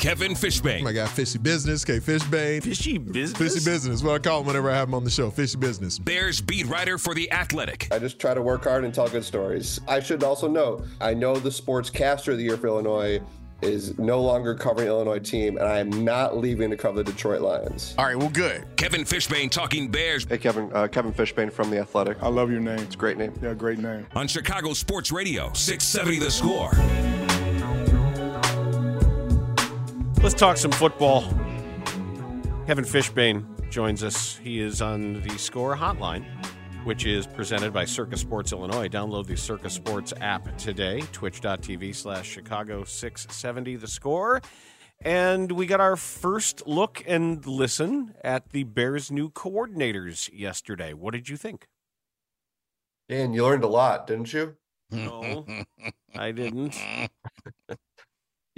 Kevin Fishbain. I got Fishy Business, K Fishbain. Fishy business. Fishy Business. What I call him whenever I have him on the show. Fishy Business. Bears beat writer for The Athletic. I just try to work hard and tell good stories. I should also note, I know the sports caster of the year for Illinois is no longer covering Illinois team, and I am not leaving to cover the Detroit Lions. All right, well, good. Kevin Fishbain talking Bears Hey, Kevin. Uh, Kevin Fishbain from the Athletic. I love your name. It's a great name. Yeah, great name. on Chicago Sports Radio, 670 The Score. Let's talk some football. Kevin Fishbain joins us. He is on the Score Hotline, which is presented by Caesars Sports Illinois. Download the Caesars Sports app today, twitch.tv slash Chicago 670 The Score. And we got our first look and listen at the Bears' new coordinators yesterday. What did you think? Dan, you learned a lot, didn't you? No, I didn't.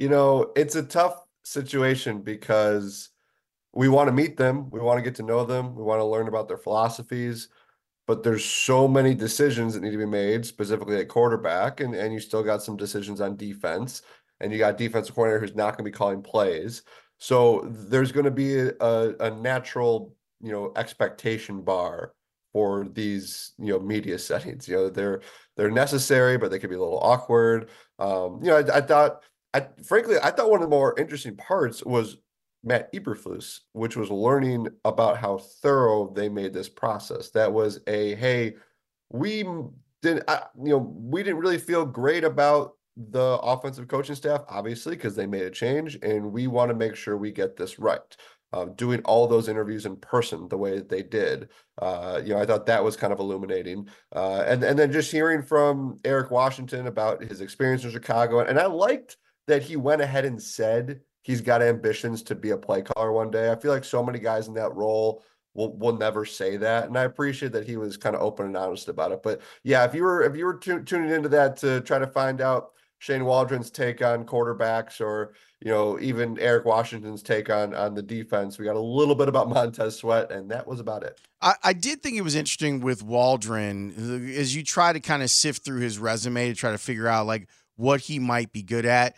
You know, it's a tough situation because we want to meet them, we want to get to know them, we want to learn about their philosophies, but there's so many decisions that need to be made, specifically at quarterback, and, and you still got some decisions on defense, and you got defensive coordinator who's not going to be calling plays. So there's going to be a, a, natural, you know, expectation bar for these, you know, media settings. You know, they're they're necessary, but they could be a little awkward. Um, you know, I, I thought I frankly, I thought one of the more interesting parts was Matt Eberflus, which was learning about how thorough they made this process. That was a hey, we didn't, I, you know, we didn't really feel great about the offensive coaching staff, obviously, because they made a change, and we want to make sure we get this right. Uh, doing all those interviews in person the way that they did, uh, you know, I thought that was kind of illuminating. Uh, and and then just hearing from Eric Washington about his experience in Chicago, and I liked that he went ahead and said he's got ambitions to be a play caller one day. I feel like so many guys in that role will will never say that, and I appreciate that he was kind of open and honest about it. But yeah, if you were if you were tu- tuning into that to try to find out Shane Waldron's take on quarterbacks, or you know even Eric Washington's take on on the defense, we got a little bit about Montez Sweat, and that was about it. I, I did think it was interesting with Waldron as you try to kind of sift through his resume to try to figure out like what he might be good at.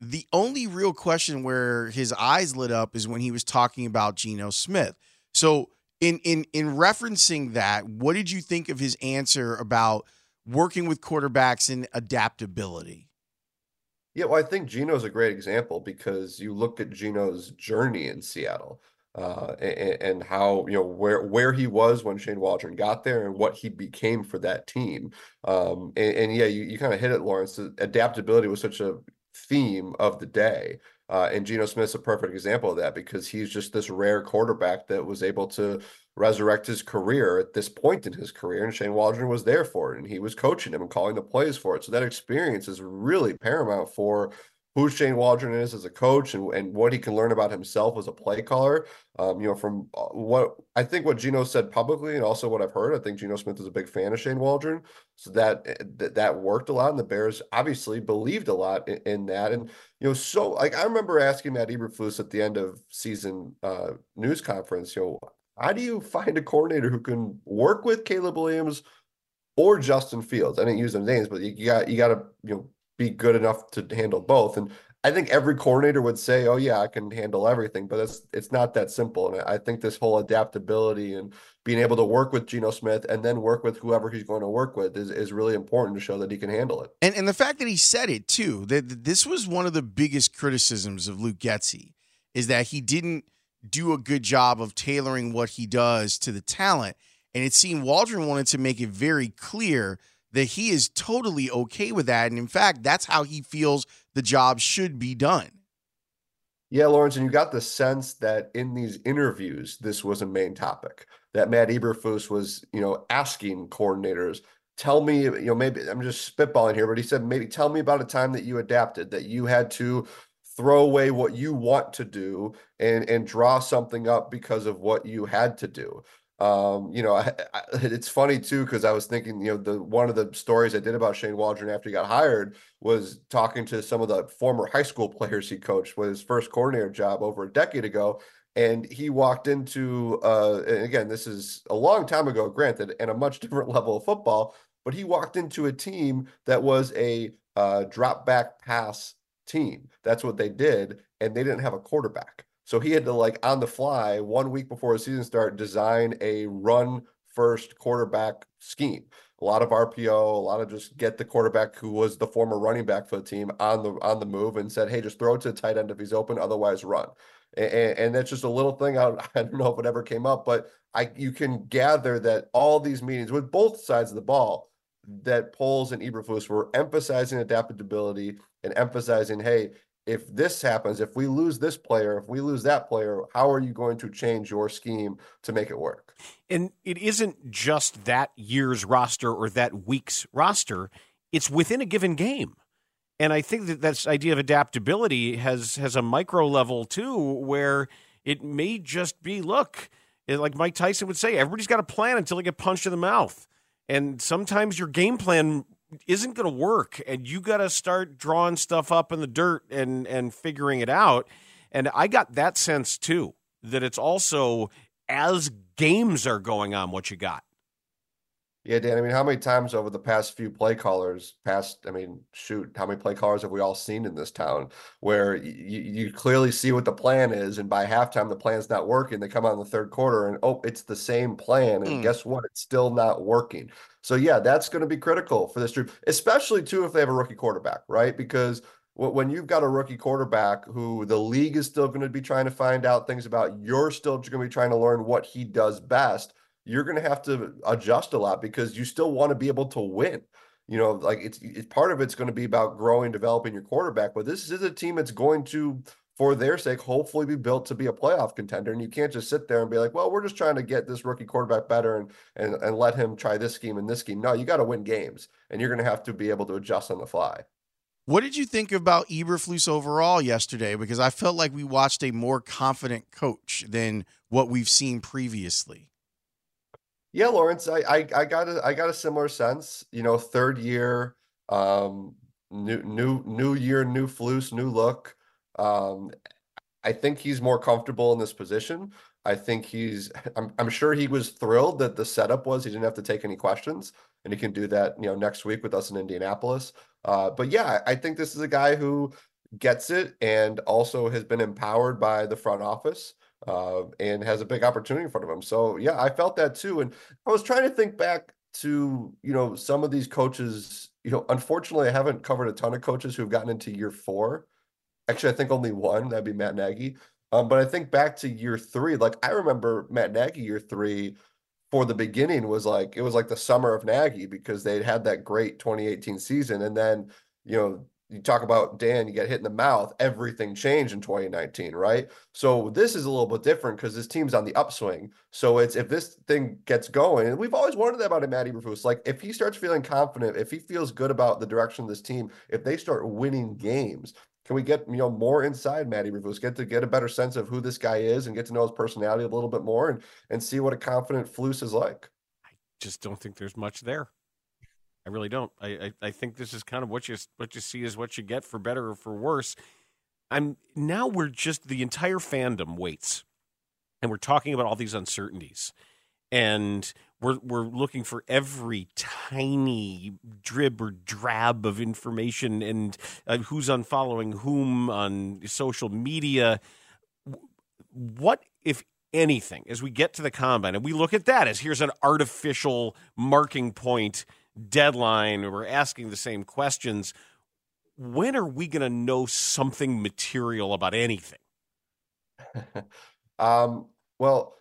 The only real question where his eyes lit up is when he was talking about Geno Smith. So in in in referencing that, what did you think of his answer about working with quarterbacks and adaptability? Yeah, well, I think Geno's a great example because you look at Geno's journey in Seattle, uh, and, and how you know where where he was when Shane Waldron got there and what he became for that team. Um, and, and yeah, you, you kind of hit it, Laurence. Adaptability was such a theme of the day. Uh, and Geno Smith's a perfect example of that because he's just this rare quarterback that was able to resurrect his career at this point in his career. And Shane Waldron was there for it and he was coaching him and calling the plays for it. So that experience is really paramount for who Shane Waldron is as a coach and, and what he can learn about himself as a play caller. Um, you know, from uh, what I think what Geno said publicly and also what I've heard, I think Geno Smith is a big fan of Shane Waldron. So that eh, that, that worked a lot. And the Bears obviously believed a lot in, in that. And, you know, so like I remember asking Matt Eberflus at the end of season uh, news conference, you know, how do you find a coordinator who can work with Caleb Williams or Justin Fields? I didn't use their names, but you got you got to you know be good enough to handle both. And I think every coordinator would say, "Oh yeah, I can handle everything," but it's it's not that simple. And I think this whole adaptability and being able to work with Geno Smith and then work with whoever he's going to work with is, is really important to show that he can handle it. And and the fact that he said it too, that this was one of the biggest criticisms of Luke Getsy, is that he didn't do a good job of tailoring what he does to the talent. And it seemed Waldron wanted to make it very clear that he is totally okay with that. And in fact, that's how he feels the job should be done. Yeah, Laurence, and you got the sense that in these interviews, this was a main topic. That Matt Eberflus was, you know, asking coordinators, tell me, you know, maybe I'm just spitballing here, but he said, maybe tell me about a time that you adapted, that you had to throw away what you want to do and and draw something up because of what you had to do. Um, you know, I, I, it's funny too because I was thinking, you know, the one of the stories I did about Shane Waldron after he got hired was talking to some of the former high school players he coached with his first coordinator job over a decade ago, and he walked into, uh, and again, this is a long time ago, granted, and a much different level of football, but he walked into a team that was a uh, drop back pass team. That's what they did. and they didn't have a quarterback. So he had to like on the fly one week before the season start design a run first quarterback scheme. A lot of RPO, a lot of just get the quarterback who was the former running back for the team on the on the move and said, "Hey, just throw it to the tight end if he's open, otherwise run." And, and that's just a little thing. I don't, I don't know if it ever came up, but I you can gather that all these meetings with both sides of the ball, that Poles and Eberflus were emphasizing adaptability and emphasizing, hey, if this happens, if we lose this player, if we lose that player, how are you going to change your scheme to make it work? And it isn't just that year's roster or that week's roster, it's within a given game. And I think that this idea of adaptability has has a micro level too, where it may just be look, like Mike Tyson would say, everybody's got a plan until they get punched in the mouth. And sometimes your game plan isn't going to work and you got to start drawing stuff up in the dirt and and figuring it out. And i got that sense too that it's also as games are going on what you got yeah dan i mean how many times over the past few play callers past i mean shoot how many play callers have we all seen in this town where you, you clearly see what the plan is and by halftime the plan's not working they come out in the third quarter and oh it's the same plan and mm. guess what it's still not working so yeah, that's going to be critical for this group, especially too if they have a rookie quarterback, right? Because when you've got a rookie quarterback who the league is still going to be trying to find out things about, you're still going to be trying to learn what he does best. You're going to have to adjust a lot because you still want to be able to win. You know, like it's, it's part of it's going to be about growing, developing your quarterback, but this is a team that's going to for their sake, hopefully be built to be a playoff contender. And you can't just sit there and be like, well, we're just trying to get this rookie quarterback better and and, and let him try this scheme and this scheme. No, you got to win games and you're going to have to be able to adjust on the fly. What did you think about Eberflus overall yesterday? Because I felt like we watched a more confident coach than what we've seen previously. Yeah, Laurence, I I, I got a I got a similar sense. You know, third year, um, new new new year, new flus, new look. Um, I think he's more comfortable in this position. I think he's. I'm, I'm sure he was thrilled that the setup was he didn't have to take any questions, and he can do that. You know, next week with us in Indianapolis. Uh, but yeah, I think this is a guy who gets it and also has been empowered by the front office uh, and has a big opportunity in front of him. So yeah, I felt that too. And I was trying to think back to you know some of these coaches. You know, unfortunately, I haven't covered a ton of coaches who've gotten into year four. Actually, I think only one. That'd be Matt Nagy. Um, but I think back to year three, like I remember Matt Nagy year three for the beginning was like it was like the summer of Nagy because they'd had that great 2018 season. And then, you know, you talk about Dan, you get hit in the mouth, everything changed in 2019, right? So this is a little bit different because this team's on the upswing. So it's if this thing gets going, and we've always wondered that about him, Matt Eberflus. Like if he starts feeling confident, if he feels good about the direction of this team, if they start winning games, can we get you know more inside Matt Eberflus, get to get a better sense of who this guy is and get to know his personality a little bit more and and see what a confident Flus is like? I just don't think there's much there. I really don't. I, I, I think this is kind of what you what you see is what you get for better or for worse. I'm now we're just the entire fandom waits, and we're talking about all these uncertainties, and we're we're looking for every tiny drib or drab of information and uh, who's unfollowing whom on social media. What if anything as we get to the combine and we look at that as here's an artificial marking point deadline we're asking the same questions when are we going to know something material about anything um well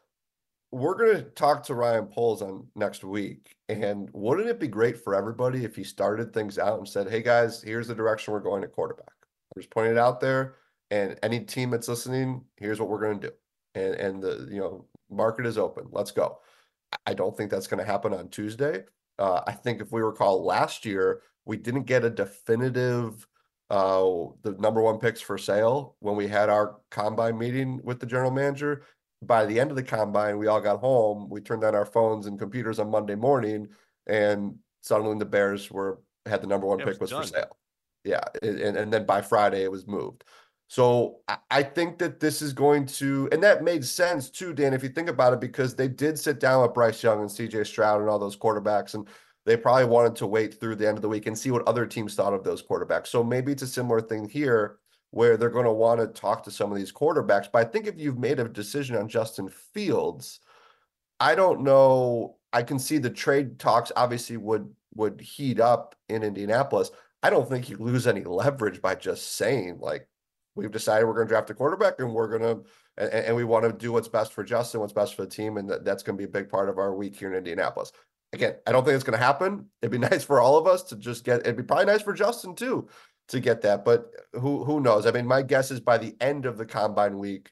we're going to talk to Ryan Poles on next week. And wouldn't it be great for everybody if he started things out and said, hey guys, here's the direction we're going at quarterback? I'm just pointing it out there. And any team that's listening, here's what we're going to do. And and the you know market is open. Let's go. I don't think that's going to happen on Tuesday. Uh, I think if we recall last year, we didn't get a definitive uh, the number one picks for sale when we had our combine meeting with the general manager by the end of the combine, we all got home. We turned on our phones and computers on Monday morning, and suddenly the Bears were had the number one pick was, was for sale. Yeah, and and then by Friday it was moved. So I think that this is going to, and that made sense too, Dan, if you think about it, because they did sit down with Bryce Young and CJ Stroud and all those quarterbacks, and they probably wanted to wait through the end of the week and see what other teams thought of those quarterbacks. So maybe it's a similar thing here where they're going to want to talk to some of these quarterbacks. But I think if you've made a decision on Justin Fields, I don't know. I can see the trade talks obviously would would heat up in Indianapolis. I don't think you lose any leverage by just saying like we've decided we're going to draft a quarterback and we're going to and, and we want to do what's best for Justin, what's best for the team, and that, that's going to be a big part of our week here in Indianapolis. Again, I don't think it's going to happen. It'd be nice for all of us to just get. It'd be probably nice for Justin too to get that, but who who knows? I mean, my guess is by the end of the combine week,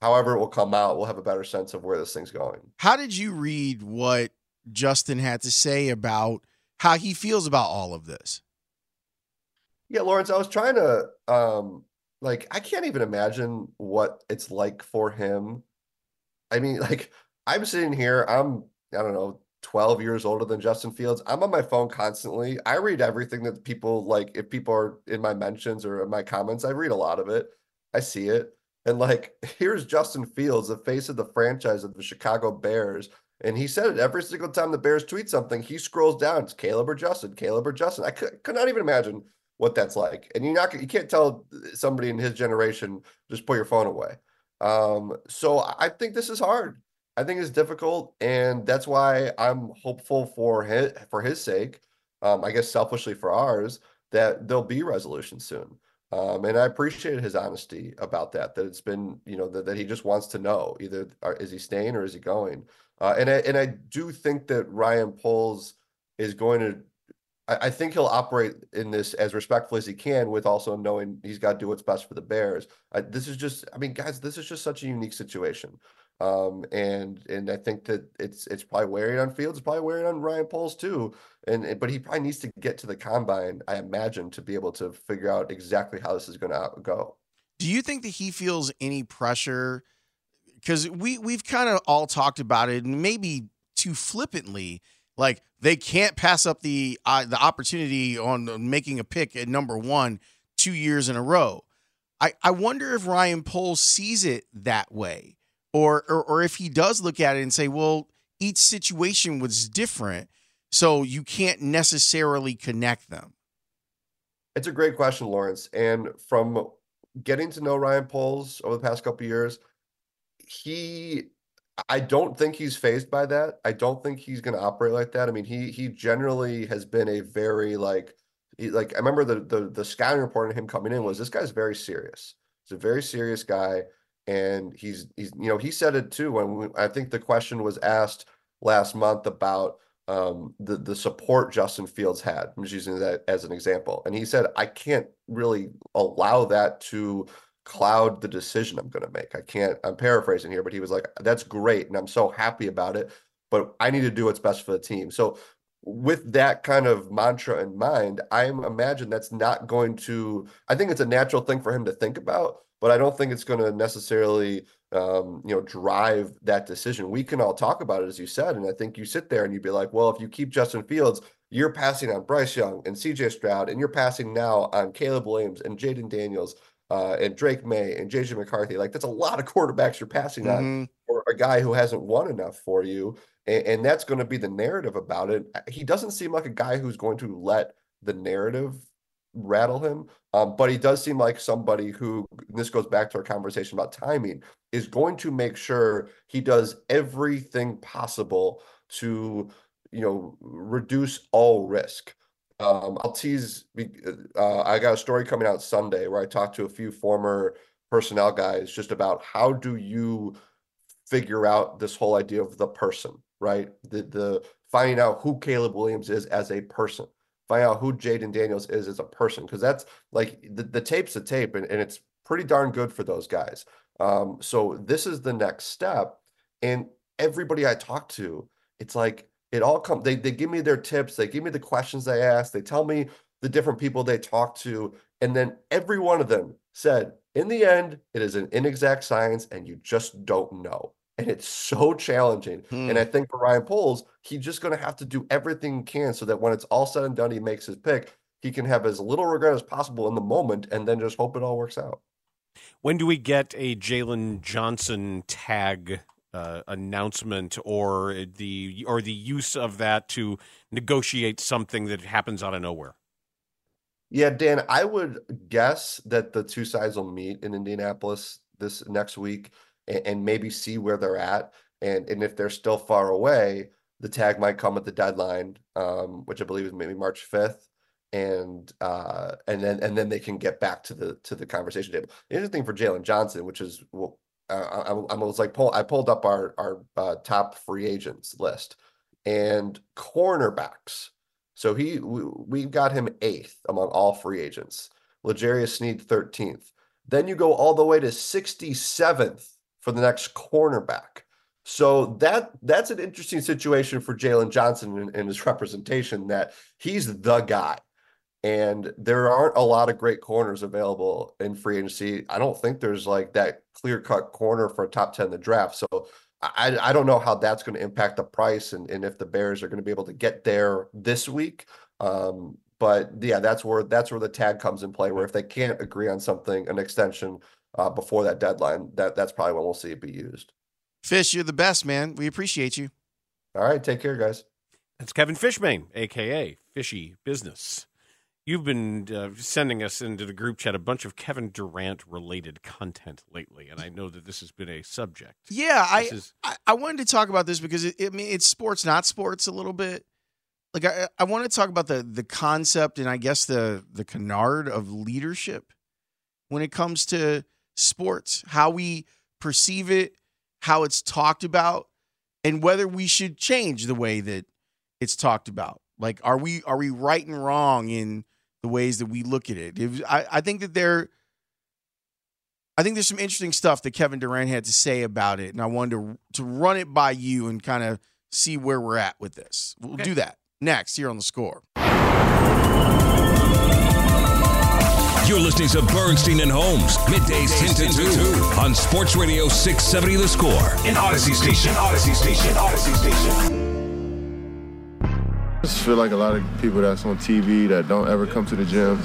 however it will come out, we'll have a better sense of where this thing's going. How did you read what Justin had to say about how he feels about all of this? Yeah, Laurence, I was trying to um like I can't even imagine what it's like for him. I mean, like I'm sitting here, I'm I don't know, 12 years older than Justin Fields. I'm on my phone constantly. I read everything that people like if people are in my mentions or in my comments, I read a lot of it. I see it. And like here's Justin Fields, the face of the franchise of the Chicago Bears. And he said it every single time the Bears tweet something, he scrolls down. It's Caleb or Justin, Caleb or Justin. I could, could not even imagine what that's like. And you're not you can't tell somebody in his generation just put your phone away. Um, so I think this is hard. I think it's difficult, and that's why I'm hopeful for his for his sake. Um, I guess selfishly for ours that there'll be resolution soon. Um, and I appreciate his honesty about that. That it's been, you know, that, that he just wants to know either is he staying or is he going. Uh, and I and I do think that Ryan Poles is going to I, think he'll operate in this as respectfully as he can, with also knowing he's got to do what's best for the Bears. This is just, I mean, guys, this is just such a unique situation. Um, and and I think that it's it's probably wearing on Fields, probably wearing on Ryan Poles too. And but he probably needs to get to the combine, I imagine, to be able to figure out exactly how this is going to go. Do you think that he feels any pressure? Because we we've kind of all talked about it, and maybe too flippantly, like they can't pass up the uh, the opportunity on making a pick at number one two years in a row. I, I wonder if Ryan Poles sees it that way, or, or or if he does look at it and say, well, each situation was different, so you can't necessarily connect them. It's a great question, Laurence. And from getting to know Ryan Poles over the past couple years, he I don't think he's phased by that. I don't think he's going to operate like that. I mean, he he generally has been a very like he, like I remember the the the scouting report on him coming in was this guy's very serious. He's a very serious guy, and he's he's you know he said it too when we, I think the question was asked last month about um, the the support Justin Fields had. I'm just using that as an example, and he said I can't really allow that to cloud the decision I'm going to make. I can't, I'm paraphrasing here, but he was like, that's great. And I'm so happy about it, but I need to do what's best for the team. So, with that kind of mantra in mind, I imagine that's not going to, I think it's a natural thing for him to think about, but I don't think it's going to necessarily, um, you know, drive that decision. We can all talk about it, as you said. And I think you sit there and you'd be like, well, if you keep Justin Fields, you're passing on Bryce Young and CJ Stroud, and you're passing now on Caleb Williams and Jayden Daniels uh, and Drake Maye and JJ McCarthy. Like that's a lot of quarterbacks you're passing mm-hmm. on for a guy who hasn't won enough for you. And, and that's going to be the narrative about it. He doesn't seem like a guy who's going to let the narrative rattle him. Um, but he does seem like somebody who, this goes back to our conversation about timing, is going to make sure he does everything possible to, you know, reduce all risk. Um, I'll tease. Uh, I got a story coming out Sunday where I talked to a few former personnel guys just about how do you figure out this whole idea of the person, right? The the finding out who Caleb Williams is as a person, find out who Jayden Daniels is as a person, because that's like the, the tape's a tape, and, and it's pretty darn good for those guys. Um, so this is the next step, and everybody I talk to, it's like it all comes they, they give me their tips they give me the questions they ask they tell me the different people they talk to and then every one of them said in the end it is an inexact science and you just don't know. And it's so challenging. Hmm. and i think for ryan poles he's just going to have to do everything he can so that when it's all said and done he makes his pick. He can have as little regret as possible in the moment and then just hope it all works out. When do we get a Jaylon Johnson tag uh, announcement or the or the use of that to negotiate something that happens out of nowhere? Yeah, Dan, I would guess that the two sides will meet in Indianapolis this next week and, and maybe see where they're at. And and if they're still far away, the tag might come at the deadline, um, which I believe is maybe March 5th. And uh, and then and then they can get back to the to the conversation table. The interesting thing for Jaylon Johnson, which is well, I, I was like pull I pulled up our our uh, top free agents list and cornerbacks. So he we, we got him eighth among all free agents. L'Jarius Sneed 13th. Then you go all the way to 67th for the next cornerback. So that that's an interesting situation for Jaylon Johnson and his representation that he's the guy. And there aren't a lot of great corners available in free agency. I don't think there's like that clear cut corner for a top 10 in the draft. So I, I don't know how that's going to impact the price and, and if the Bears are going to be able to get there this week. Um, but yeah, that's where that's where the tag comes in play. Where if they can't agree on something, an extension uh, before that deadline, that that's probably when we'll see it be used. Fish, you're the best, man. We appreciate you. All right, take care, guys. That's Kevin Fishman, aka Fishy Business. You've been uh, sending us into the group chat a bunch of Kevin Durant related content lately, and I know that this has been a subject. Yeah, I, is- I I wanted to talk about this because it, I mean it's sports, not sports, a little bit. Like I, I want to talk about the the concept and I guess the the canard of leadership when it comes to sports, how we perceive it, how it's talked about, and whether we should change the way that it's talked about. Like, are we are we right and wrong in the ways that we look at it? If, I, I think that there, I think there's some interesting stuff that Kevin Durant had to say about it, and I wanted to to run it by you and kind of see where we're at with this. We'll Okay. do that next here on the score. You're listening to Bernstein and Holmes, middays 10 to 2 on Sports Radio 670 The Score. An Audacy station. Audacy station. Audacy station. I just feel like a lot of people that's on TV that don't ever come to the gym,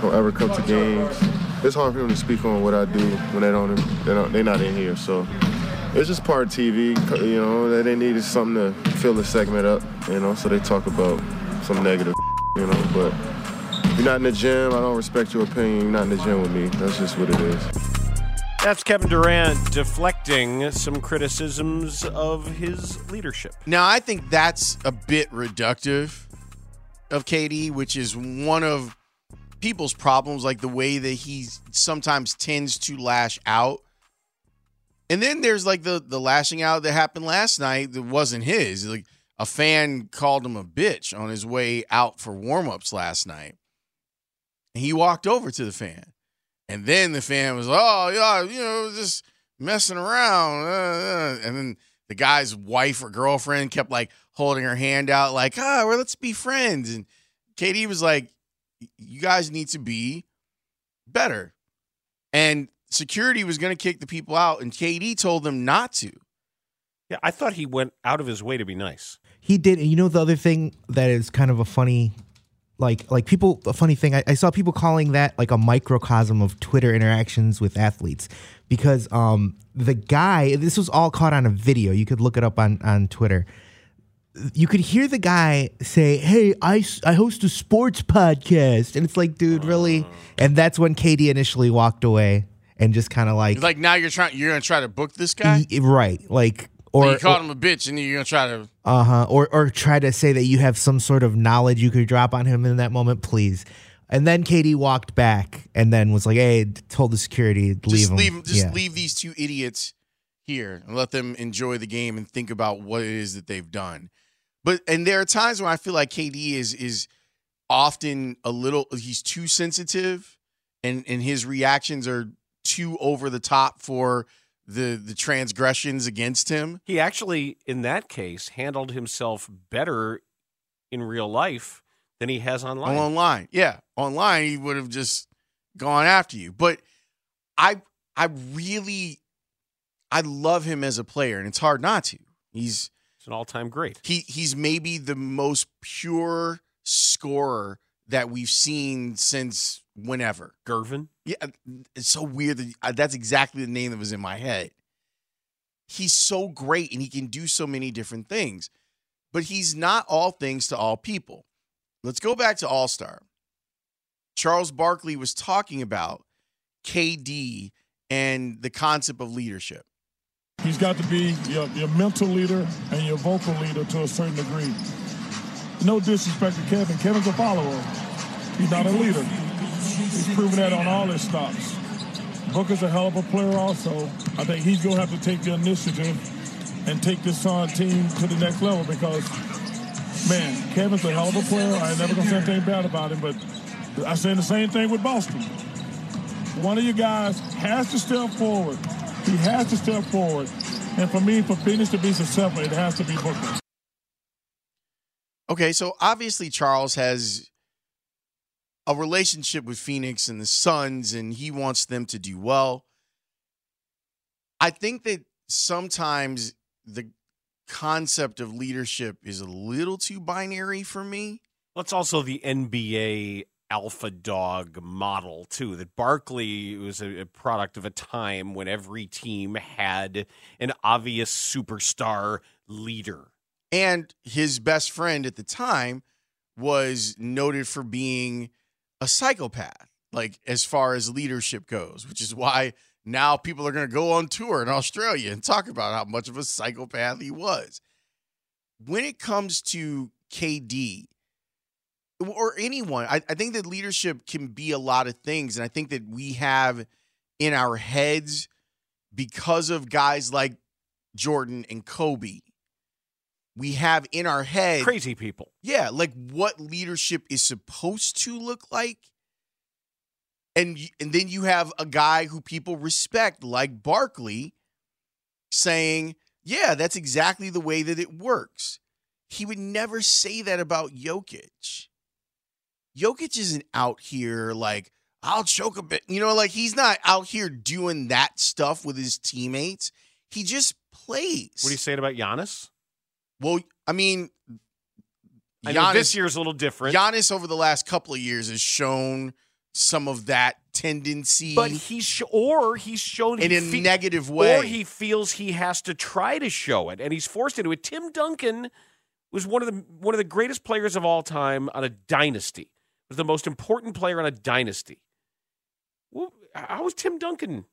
don't ever come to games. It's hard for them to speak on what I do when they don't, they don't they're not in here. So it's just part of TV. You know, they needed something to fill the segment up. You know, so they talk about some negative. You know, but you're not in the gym, I don't respect your opinion. You're not in the gym with me. That's just what it is. That's Kevin Durant deflecting some criticisms of his leadership. Now, I think that's a bit reductive of KD, which is one of people's problems, like the way that he sometimes tends to lash out. And then there's like the the lashing out that happened last night that wasn't his. Like a fan called him a bitch on his way out for warmups last night. And he walked over to the fan. And then the fan was, oh, yeah, you know, just messing around. uh, uh." And then the guy's wife or girlfriend kept like holding her hand out, like, ah, well, let's be friends. And KD was like, you guys need to be better. And security was going to kick the people out. And KD told them not to. Yeah, I thought he went out of his way to be nice. He did. And you know the other thing that is kind of a funny, like like people a funny thing. I, I saw people calling that like a microcosm of Twitter interactions with athletes because um the guy this was all caught on a video. You could look it up on on Twitter. You could hear the guy say, "Hey, i i host a sports podcast," and it's like, dude, really? And that's when KD initially walked away and just kind of like, Like now you're trying, you're going to try to book this guy. right, like, Or, or you called him a bitch, and you're going to try to. uh huh. Or or try to say that you have some sort of knowledge you could drop on him in that moment, please. And then KD walked back and then was like, "Hey, told the security leave just him. leave just Yeah. leave these two idiots here and let them enjoy the game and think about what it is that they've done. But and there are times when I feel like KD is is often a little he's too sensitive and and his reactions are too over the top for the the transgressions against him. He actually, in that case, handled himself better in real life than he has online. Online. Yeah. Online he would have just gone after you. But I I really I love him as a player and it's hard not to. He's He's an all-time great. he he's maybe the most pure scorer that we've seen since whenever. Gervin. Yeah, it's so weird that uh, that's exactly the name that was in my head. He's so great and he can do so many different things, but he's not all things to all people. Let's go back to All Star. Charles Barkley was talking about KD and the concept of leadership. He's got to be your, your mental leader and your vocal leader to a certain degree. No disrespect to Kevin. Kevin's a follower. He's not a leader. He's proven that on all his stops. Booker's a hell of a player also. I think he's going to have to take the initiative and take this Sun team to the next level because, man, Kevin's a hell of a player. I ain't never going to say anything bad about him, but I say the same thing with Boston. One of you guys has to step forward. He has to step forward. And for me, for Phoenix to be successful, it has to be Booker. Okay, so obviously Charles has a relationship with Phoenix and the Suns, and he wants them to do well. I think that sometimes the concept of leadership is a little too binary for me. That's also the NBA alpha dog model too. That Barkley was a, a, product of a time when every team had an obvious superstar leader, and his best friend at the time was noted for being a psychopath, like as far as leadership goes, which is why now people are going to go on tour in Australia and talk about how much of a psychopath he was. When it comes to KD or anyone, I, I think that leadership can be a lot of things. And I think that we have in our heads, because of guys like Jordan and Kobe, we have in our head crazy people. Yeah, like what leadership is supposed to look like. And and then you have a guy who people respect like Barkley saying, "Yeah, that's exactly the way that it works." He would never say that about Jokic. Jokic isn't out here like, "I'll choke a bit." You know, like he's not out here doing that stuff with his teammates. He just plays. What are you saying about Giannis? Well, I mean, I know this year's a little different. Giannis over the last couple of years has shown some of that tendency, but he's sh- or he's shown in he a fe- negative way, or he feels he has to try to show it, and he's forced into it. Tim Duncan was one of the one of the greatest players of all time on a dynasty. Was the most important player on a dynasty. Well, how was Tim Duncan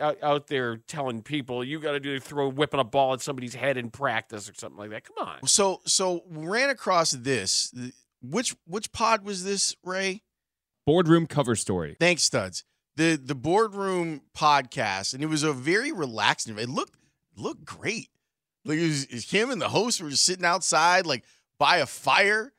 out, out there telling people you got to do throw whipping a ball at somebody's head in practice or something like that. Come on. So so ran across this. Which which pod was this, Ray? Boardroom cover story. Thanks, studs. The the boardroom podcast, and it was a very relaxed. It looked looked great. Like it was, it was him and the host were just sitting outside, like by a fire,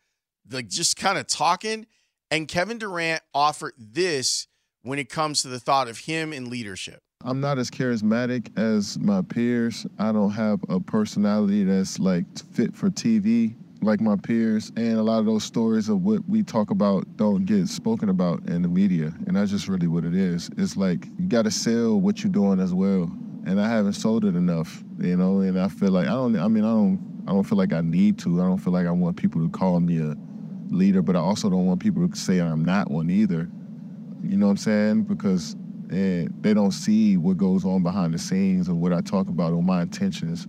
like just kind of talking. And Kevin Durant offered this when it comes to the thought of him and leadership. I'm not as charismatic as my peers. I don't have a personality that's like fit for TV like my peers. And a lot of those stories of what we talk about don't get spoken about in the media. And that's just really what it is. It's like you got to sell what you're doing as well. And I haven't sold it enough, you know. And I feel like I don't. I mean, I don't. I don't feel like I need to. I don't feel like I want people to call me a leader, but I also don't want people to say I'm not one either. You know what I'm saying? Because and they don't see what goes on behind the scenes or what I talk about or my intentions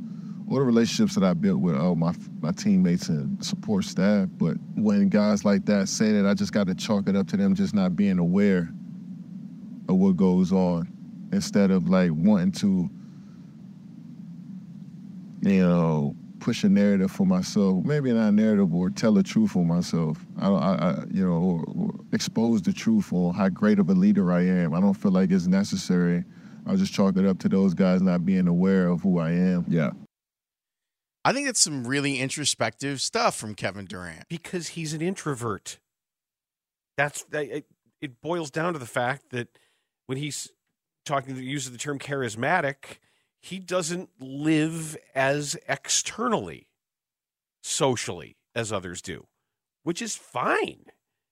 or the relationships that I built with oh, my my teammates and support staff. But when guys like that say that, I just got to chalk it up to them just not being aware of what goes on instead of like wanting to, you know, push a narrative for myself. Maybe not a narrative or tell the truth for myself. I, I, I you know, or, or expose the truth on how great of a leader I am. I don't feel like it's necessary. I'll just chalk it up to those guys not being aware of who I am. Yeah. I think that's some really introspective stuff from Kevin Durant because he's an introvert. That's it, it boils down to the fact that when he's talking to uses the term charismatic, he doesn't live as externally socially as others do, which is fine.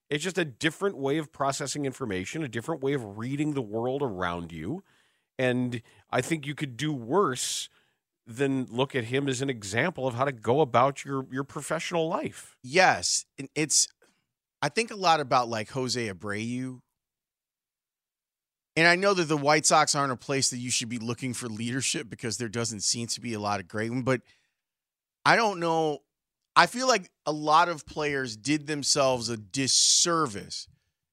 It's just a different way of processing information, a different way of reading the world around you. And I think you could do worse than look at him as an example of how to go about your your professional life. Yes, it's I think a lot about like Jose Abreu. And I know that the White Sox aren't a place that you should be looking for leadership because there doesn't seem to be a lot of great one, but I don't know I feel like a lot of players did themselves a disservice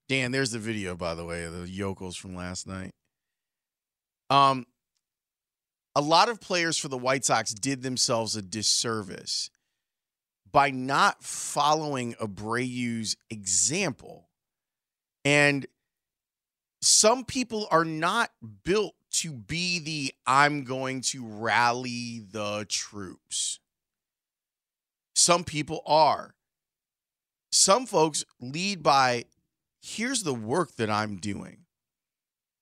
Dan, there's the video, by the way, of the yokels from last night. Um, a lot of players for the White Sox did themselves a disservice by not following Abreu's example. And some people are not built to be the I'm going to rally the troops. Some people are. Some folks lead by here's the work that I'm doing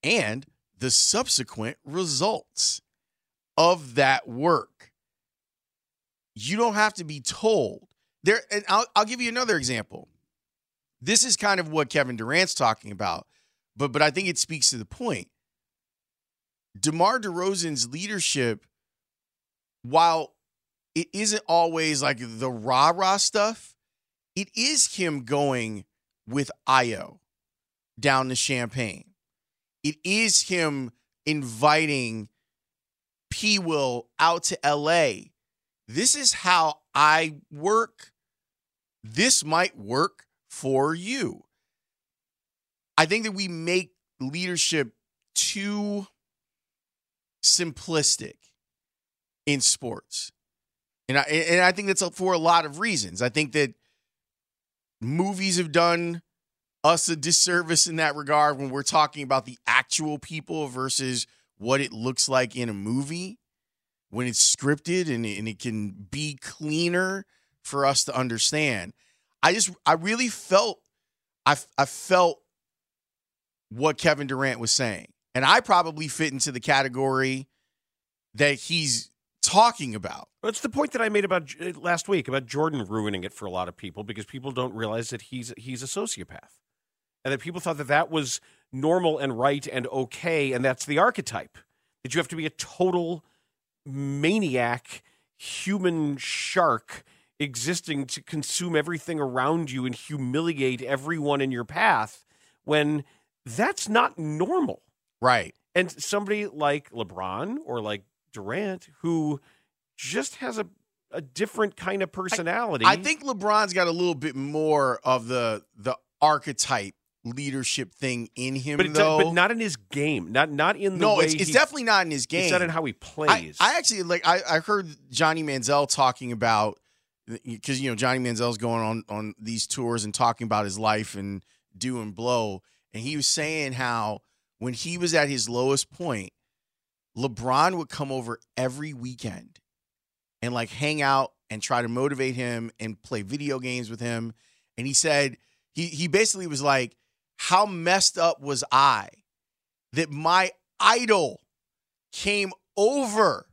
and the subsequent results of that work. You don't have to be told. There and I'll, I'll give you another example. This is kind of what Kevin Durant's talking about, but but I think it speaks to the point. DeMar DeRozan's leadership, while it isn't always like the rah-rah stuff, it is him going with Ayo down to Champaign. It is him inviting P Will out to LA. This is how I work. This might work for you. I think that we make leadership too simplistic in sports. And I and I think that's for a lot of reasons. I think that movies have done us a disservice in that regard when we're talking about the actual people versus what it looks like in a movie when it's scripted and, and it can be cleaner for us to understand. I just I really felt I I felt what Kevin Durant was saying. And I probably fit into the category that he's talking about. That's the point that I made about uh, last week about Jordan ruining it for a lot of people because people don't realize that he's he's a sociopath, and that people thought that that was normal and right and okay, and that's the archetype that you have to be a total maniac, human shark existing to consume everything around you and humiliate everyone in your path when that's not normal. Right. And somebody like LeBron or like Durant, who just has a, a different kind of personality. I, I think LeBron's got a little bit more of the the archetype leadership thing in him, but, though. but not in his game. Not not in the no, way it's, it's he- definitely not in his game. It's not in how he I, plays. I actually like. I, I heard Johnny Manziel talking about because you know Johnny Manziel's going on on these tours and talking about his life and do and blow, and he was saying how when he was at his lowest point, LeBron would come over every weekend and like hang out and try to motivate him and play video games with him. And he said he he basically was like, "How messed up was I that my idol came over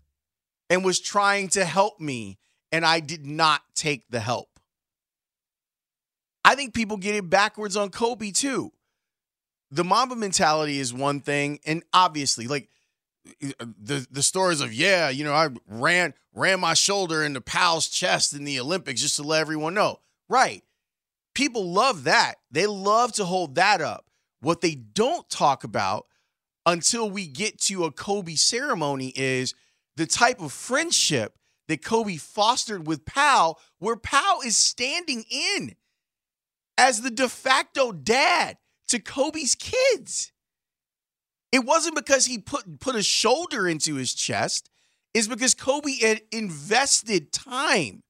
and was trying to help me and I did not take the help?" I think people get it backwards on Kobe too. The Mamba mentality is one thing, and obviously, like uh, the the stories of yeah, you know, I ran ran my shoulder into Pau's chest in the Olympics just to let everyone know. Right. People love that. They love to hold that up. What they don't talk about until we get to a Kobe ceremony is the type of friendship that Kobe fostered with Pau, where Pau is standing in as the de facto dad to Kobe's kids. It wasn't because he put put a shoulder into his chest. It's because Kobe had invested time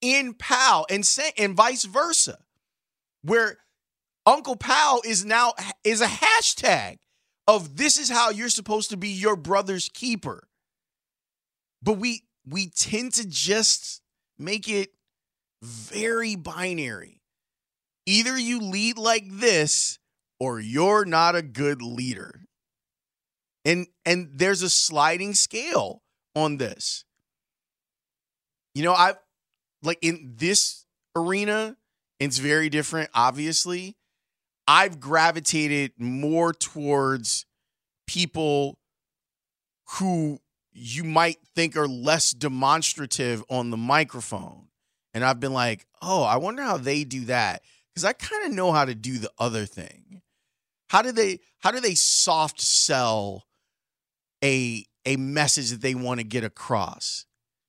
in Pau and say, and vice versa, where Uncle Pau is now is a hashtag of this is how you're supposed to be your brother's keeper. But we we tend to just make it very binary. Either you lead like this or you're not a good leader. And and there's a sliding scale on this. You know, I like in this arena, it's very different obviously. I've gravitated more towards people who you might think are less demonstrative on the microphone. And I've been like, "Oh, I wonder how they do that." Cuz I kind of know how to do the other thing. How do they how do they soft sell a a message that they want to get across?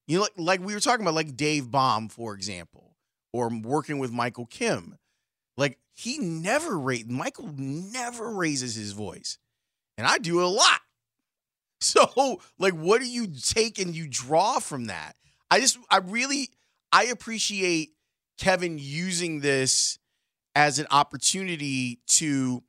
You know, like, like we were talking about, like Dave Baum, for example, or working with Michael Kim. Like he never rate Michael never raises his voice. And I do it a lot. So, like, what do you take and you draw from that? I just, I really, I appreciate Kevin using this as an opportunity to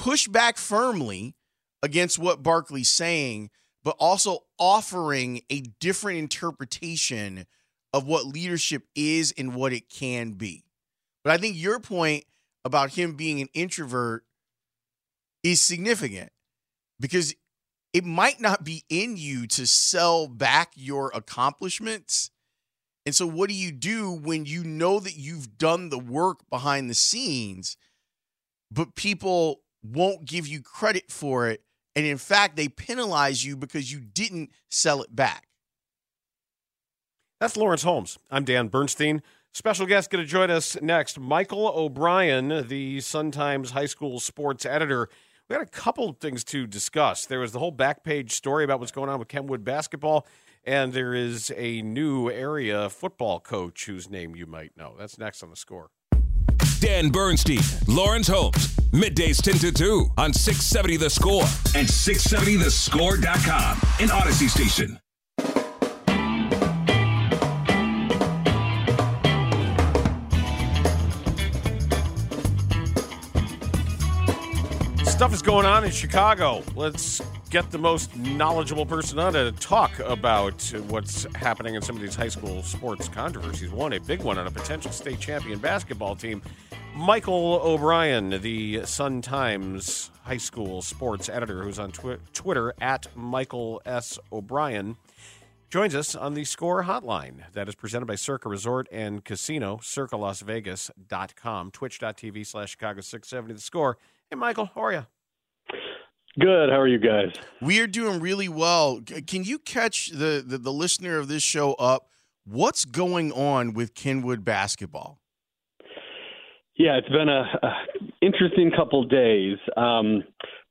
push back firmly against what Barkley's saying, but also offering a different interpretation of what leadership is and what it can be. But I think your point about him being an introvert is significant because it might not be in you to sell back your accomplishments. And so, what do you do when you know that you've done the work behind the scenes, but people won't give you credit for it? And in fact, they penalize you because you didn't sell it back. That's Laurence Holmes. I'm Dan Bernstein. Special guest going to join us next, Michael O'Brien, the Sun Times High School sports editor. We had a couple things to discuss. There was the whole back page story about what's going on with Kenwood basketball, and there is a new area football coach whose name you might know. That's next on the score. Dan Bernstein, Laurence Holmes, middays 10 to 2 on 670 The Score and 670thescore.com, an Audacy station. Stuff is going on in Chicago. Let's get the most knowledgeable person on to talk about what's happening in some of these high school sports controversies. One, a big one on a potential state champion basketball team. Michael O'Brien, the Sun Times high school sports editor, who's on twi- Twitter at Michael S. O'Brien, joins us on the Score Hotline that is presented by Circa Resort and Casino, circalasvegas.com, twitch.tv slash Chicago 670 The Score. Hey, Michael, how are you? Good. How are you guys? We are doing really well. Can you catch the, the, the listener of this show up? What's going on with Kenwood basketball? Yeah, it's been a, a interesting couple days. Um,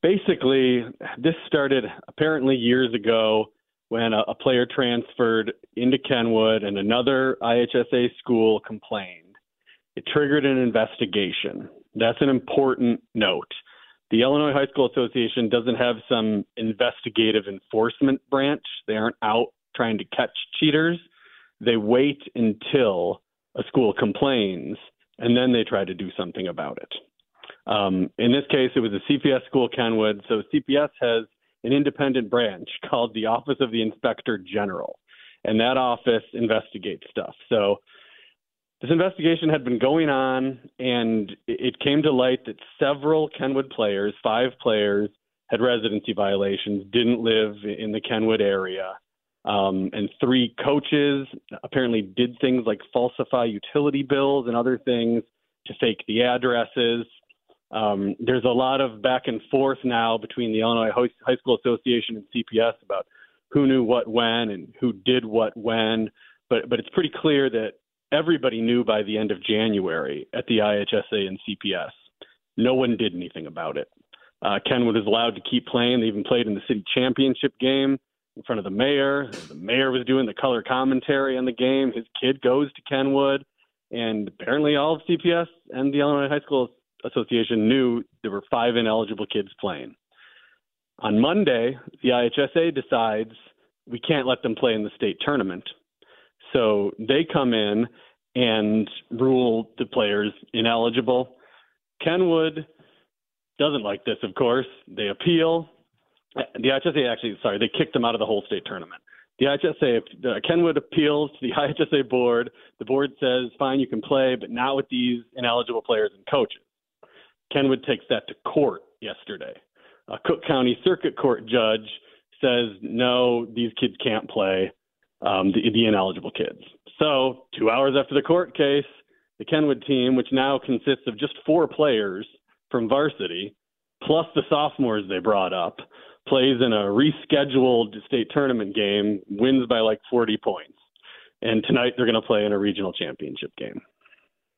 basically, this started apparently years ago when a, a player transferred into Kenwood and another IHSA school complained. It triggered an investigation. That's an important note. The Illinois High School Association doesn't have some investigative enforcement branch. They aren't out trying to catch cheaters. They wait until a school complains and then they try to do something about it. Um, in this case, it was a CPS school, Kenwood. So CPS has an independent branch called the Office of the Inspector General, and that office investigates stuff. So this investigation had been going on, and it came to light that several Kenwood players, five players, had residency violations, didn't live in the Kenwood area. Um, and three coaches apparently did things like falsify utility bills and other things to fake the addresses. Um, there's a lot of back and forth now between the Illinois High School Association and CPS about who knew what when and who did what when. But but it's pretty clear that everybody knew by the end of January at the IHSA and CPS. No one did anything about it. Uh, Kenwood is allowed to keep playing. They even played in the city championship game in front of the mayor. The mayor was doing the color commentary on the game. His kid goes to Kenwood, and apparently all of CPS and the Illinois High School Association knew there were five ineligible kids playing. On Monday, the IHSA decides we can't let them play in the state tournament. So they come in and rule the players ineligible. Kenwood doesn't like this, of course. They appeal. The IHSA actually, sorry, they kicked them out of the whole state tournament. The IHSA, the uh, Kenwood appeals to the IHSA board. The board says, fine, you can play, but not with these ineligible players and coaches. Kenwood takes that to court yesterday. A Cook County Circuit Court judge says, no, these kids can't play, um, the, the ineligible kids. So, two hours after the court case, the Kenwood team, which now consists of just four players from varsity, plus the sophomores they brought up, plays in a rescheduled state tournament game, wins by like 40 points. And tonight they're going to play in a regional championship game.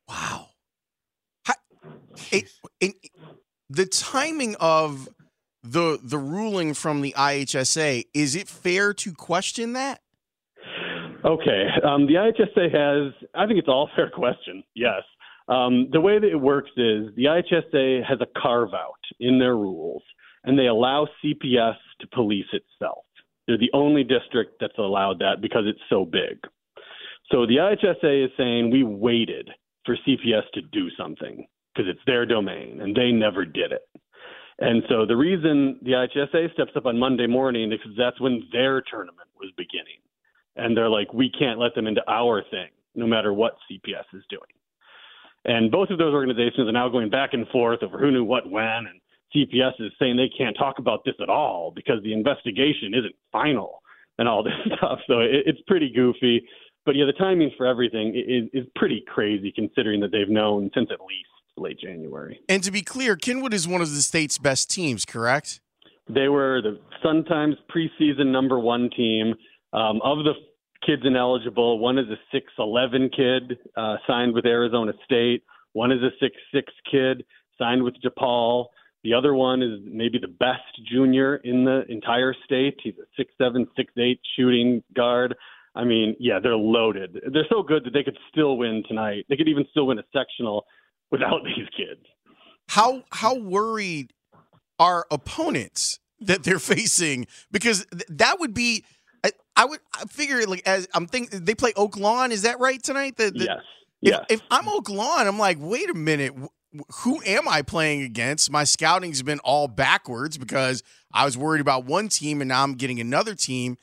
Wow. It, it, the timing of the the ruling from the IHSA is it fair to question that? Okay, um, the IHSA has. I think it's all fair question. Yes, Um, the way that it works is the IHSA has a carve out in their rules, and they allow CPS to police itself. They're the only district that's allowed that because it's so big. So the IHSA is saying we waited for CPS to do something because it's their domain, and they never did it. And so the reason the IHSA steps up on Monday morning is because that's when their tournament was beginning. And they're like, we can't let them into our thing, no matter what CPS is doing. And both of those organizations are now going back and forth over who knew what when. And CPS is saying they can't talk about this at all because the investigation isn't final and all this stuff. So it, it's pretty goofy. But yeah, the timing for everything is, is pretty crazy considering that they've known since at least late January. And to be clear, Kenwood is one of the state's best teams, correct? They were the Sun Times preseason number one team. Um, of the kids ineligible, one is a 6'11 kid uh, signed with Arizona State, one is a 6'6 kid signed with DePaul. The other one is maybe the best junior in the entire state. He's a 6'7, 6'8 shooting guard. I mean, yeah, they're loaded. They're so good that they could still win tonight. They could even still win a sectional without these kids. How how worried are opponents that they're facing? Because th- that would be, I, would I figure like as I'm thinking they play Oak Lawn. Is that right tonight? The, the, yes. If, yes. if I'm Oak Lawn, I'm like, wait a minute. Who am I playing against? My scouting's been all backwards because I was worried about one team and now I'm getting another team.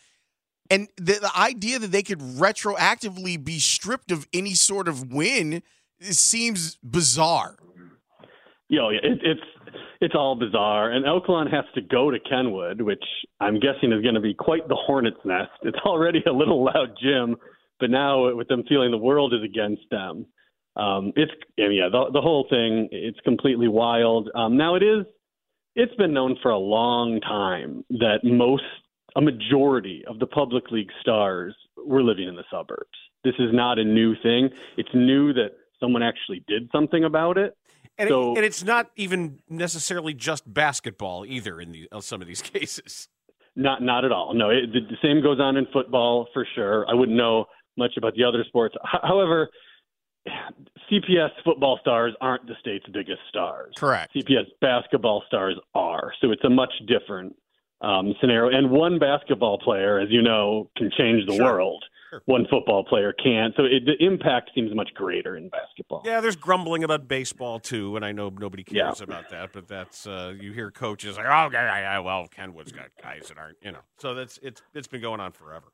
And the, the idea that they could retroactively be stripped of any sort of win seems bizarre. Yo, yeah, it, it's it's all bizarre. And Oak has to go to Kenwood, which I'm guessing is going to be quite the hornet's nest. It's already a little loud gym, but now with them feeling the world is against them, um, it's and yeah, the the whole thing it's completely wild. Um, now it is. It's been known for a long time that most a majority of the public league stars were living in the suburbs. This is not a new thing. It's new that someone actually did something about it. And, so, it, and it's not even necessarily just basketball either in the, uh, some of these cases. Not not at all. No, it, the, the same goes on in football for sure. I wouldn't know much about the other sports. H- however, CPS football stars aren't the state's biggest stars. Correct. CPS basketball stars are. So it's a much different um, scenario. And one basketball player, as you know, can change the Sure. world. One football player can't. So it, the impact seems much greater in basketball. Yeah, there's grumbling about baseball too, and I know nobody cares Yeah. about that, but that's uh, you hear coaches like, "Oh, yeah, yeah, well, Kenwood's got guys that aren't, you know." So that's it's it's been going on forever.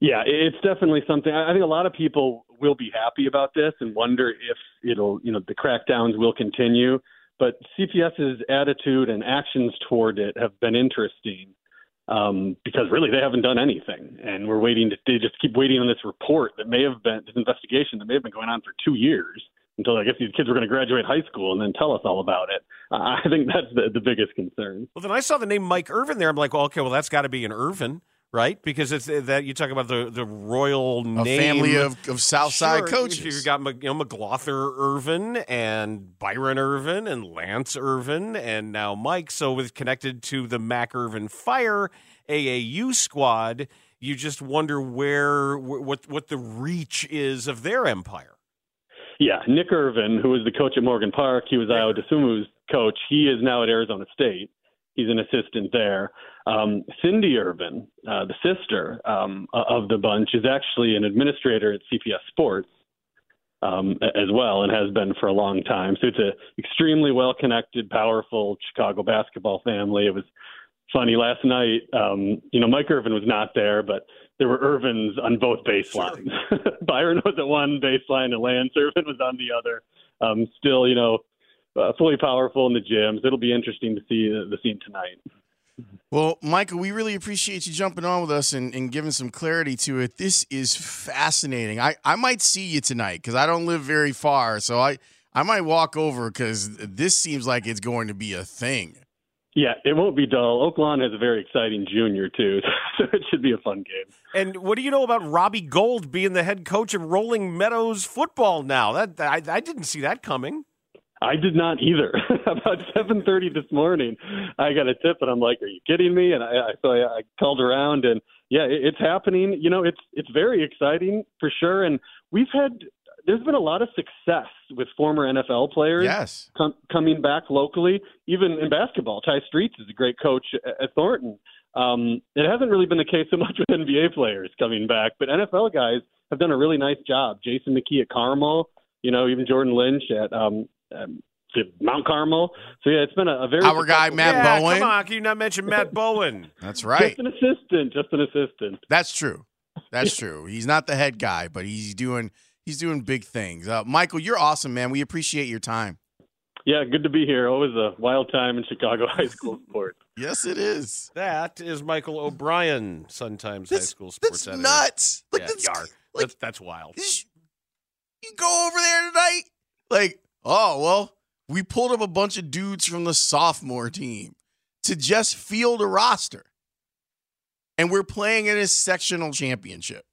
Yeah, it's definitely something. I I think a lot of people will be happy about this and wonder if it'll, you know, the crackdowns will continue. But CPS's attitude and actions toward it have been interesting um, because really they haven't done anything, and we're waiting to they just keep waiting on this report that may have been this investigation that may have been going on for two years until I guess these kids were going to graduate high school and then tell us all about it. Uh, I think that's the, the biggest concern. Well, then I saw the name Mike Irvin there. I'm like, well, okay, well, that's got to be an Irvin, right? Because it's uh, that you talk about the the royal A name family of, of Southside Sure, coaches. You've got Mc- you know, McLaughlin Irvin and Byron Irvin and Lance Irvin and now Mike. So with connected to the Mac Irvin Fire AAU squad, you just wonder where what what the reach is of their empire. Yeah, Nick Irvin, who was the coach at Morgan Park, he was Ayo Dosunmu's coach. He is now at Arizona State. He's an assistant there. Um, Cindy Irvin, uh, the sister um, of the bunch, is actually an administrator at CPS Sports um, as well, and has been for a long time. So it's a extremely well-connected, powerful Chicago basketball family. It was funny last night. Um, you know, Mike Irvin was not there, but there were Irvins on both baselines. Byron was at one baseline, and Lance Irvin was on the other. Um, still, you know, uh, fully powerful in the gyms. It'll be interesting to see the, the scene tonight. Well, Michael, we really appreciate you jumping on with us and, and giving some clarity to it. This is fascinating. I, I might see you tonight because I don't live very far. So I, I might walk over because this seems like it's going to be a thing. Yeah, it won't be dull. Oak Lawn has a very exciting junior too, so it should be a fun game. And what do you know about Robbie Gould being the head coach of Rolling Meadows football now? That I, I didn't see that coming. I did not either. About 7:30 this morning, I got a tip, and I'm like, "Are you kidding me?" And I, I so I, I called around, and yeah, it, it's happening. You know, it's it's very exciting for sure. And we've had there's been a lot of success with former NFL players Yes. com- coming back locally. Even in basketball, Tai Streets is a great coach at, at Thornton. Um, it hasn't really been the case so much with NBA players coming back, but NFL guys have done a really nice job. Jason McKie at Carmel, you know, even Jordan Lynch at um, um, Mount Carmel. So yeah, it's been a, a very Our guy Matt yeah, Bowen. come on, can you not mention Matt Bowen? That's right. Just an assistant, just an assistant. That's true. That's true. He's not the head guy, but he's doing he's doing big things. Uh, Michael, you're awesome, man. We appreciate your time. Yeah, good to be here. Always a wild time in Chicago high school sports. Yes, it is. That is Michael O'Brien, Sun Times High School sports that's editor. nuts. Like yeah, that's, yar. like that's, that's wild. you go over there tonight. Like, oh well, we pulled up a bunch of dudes from the sophomore team to just field a roster, and we're playing in a sectional championship.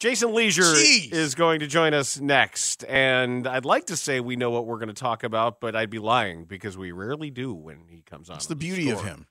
Jason Lieser Jeez. is going to join us next. And I'd like to say we know what we're going to talk about, but I'd be lying because we rarely do when he comes on. That's the with beauty of him.